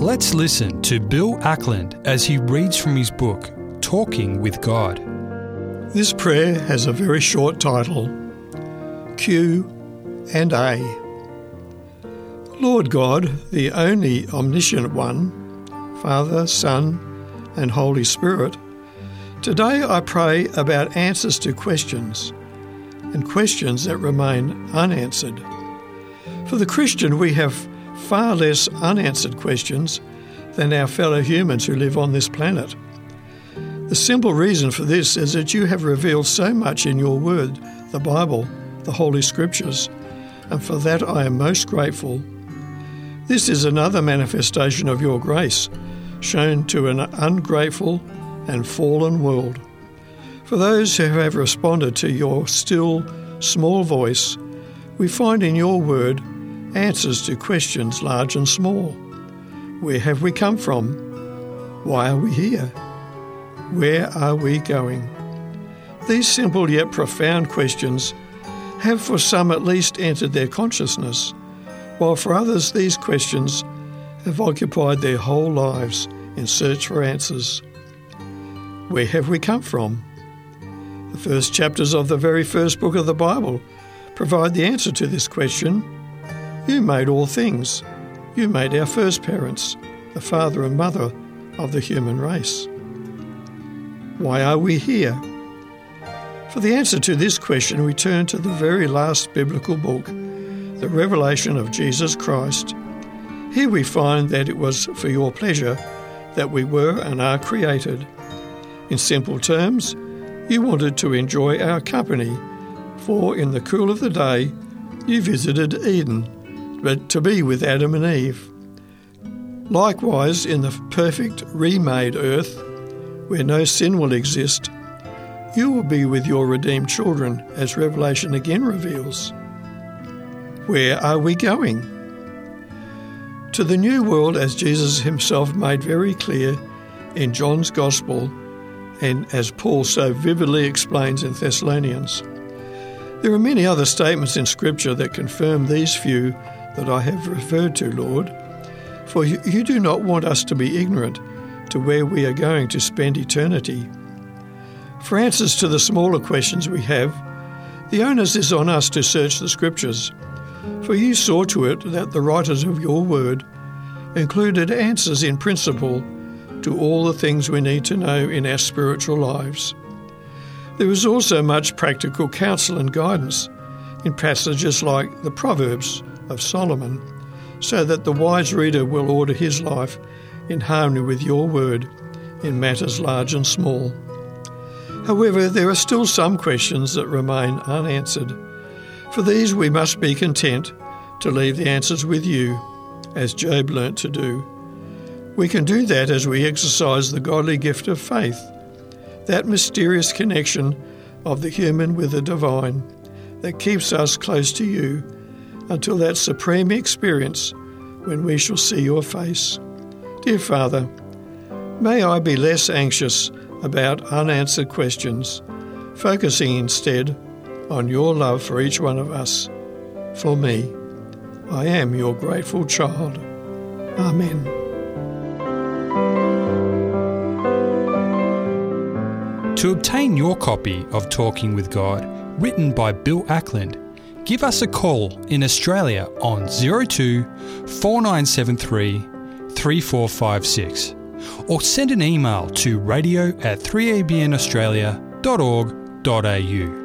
Let's listen to Bill Ackland as he reads from his book, Talking with God. This prayer has a very short title Q and A. Lord God, the only omniscient one, Father, Son, and Holy Spirit, today I pray about answers to questions and questions that remain unanswered. For the Christian, we have far less unanswered questions than our fellow humans who live on this planet. The simple reason for this is that you have revealed so much in your word, the Bible, the Holy Scriptures, and for that I am most grateful. This is another manifestation of your grace, shown to an ungrateful and fallen world. For those who have responded to your still, small voice, we find in your word answers to questions large and small. Where have we come from? Why are we here? Where are we going? These simple yet profound questions have for some at least entered their consciousness, while for others these questions have occupied their whole lives in search for answers. Where have we come from? The first chapters of the very first book of the Bible provide the answer to this question. You made all things. You made our first parents, the father and mother of the human race. Why are we here? For the answer to this question, we turn to the very last biblical book, the revelation of Jesus Christ. Here we find that it was for your pleasure that we were and are created. In simple terms, you wanted to enjoy our company, for in the cool of the day you visited Eden, but to be with Adam and Eve. Likewise, in the perfect remade earth, where no sin will exist, you will be with your redeemed children, as Revelation again reveals. Where are we going? To the new world, as Jesus himself made very clear in John's Gospel and as Paul so vividly explains in Thessalonians. There are many other statements in Scripture that confirm these few that I have referred to, Lord, for you do not want us to be ignorant to where we are going to spend eternity. For answers to the smaller questions we have, the onus is on us to search the Scriptures, for you saw to it that the writers of your word included answers in principle to all the things we need to know in our spiritual lives. There is also much practical counsel and guidance in passages like the Proverbs of Solomon, so that the wise reader will order his life in harmony with your word in matters large and small. However, there are still some questions that remain unanswered. For these, we must be content to leave the answers with you, as Job learnt to do. We can do that as we exercise the godly gift of faith, that mysterious connection of the human with the divine that keeps us close to you until that supreme experience when we shall see your face. Dear Father, may I be less anxious about unanswered questions, focusing instead on your love for each one of us. For me, I am your grateful child. Amen. To obtain your copy of Talking with God, written by Bill Ackland, give us a call in Australia on 02 4973 3456 or send an email to radio at 3abnaustralia.org.au.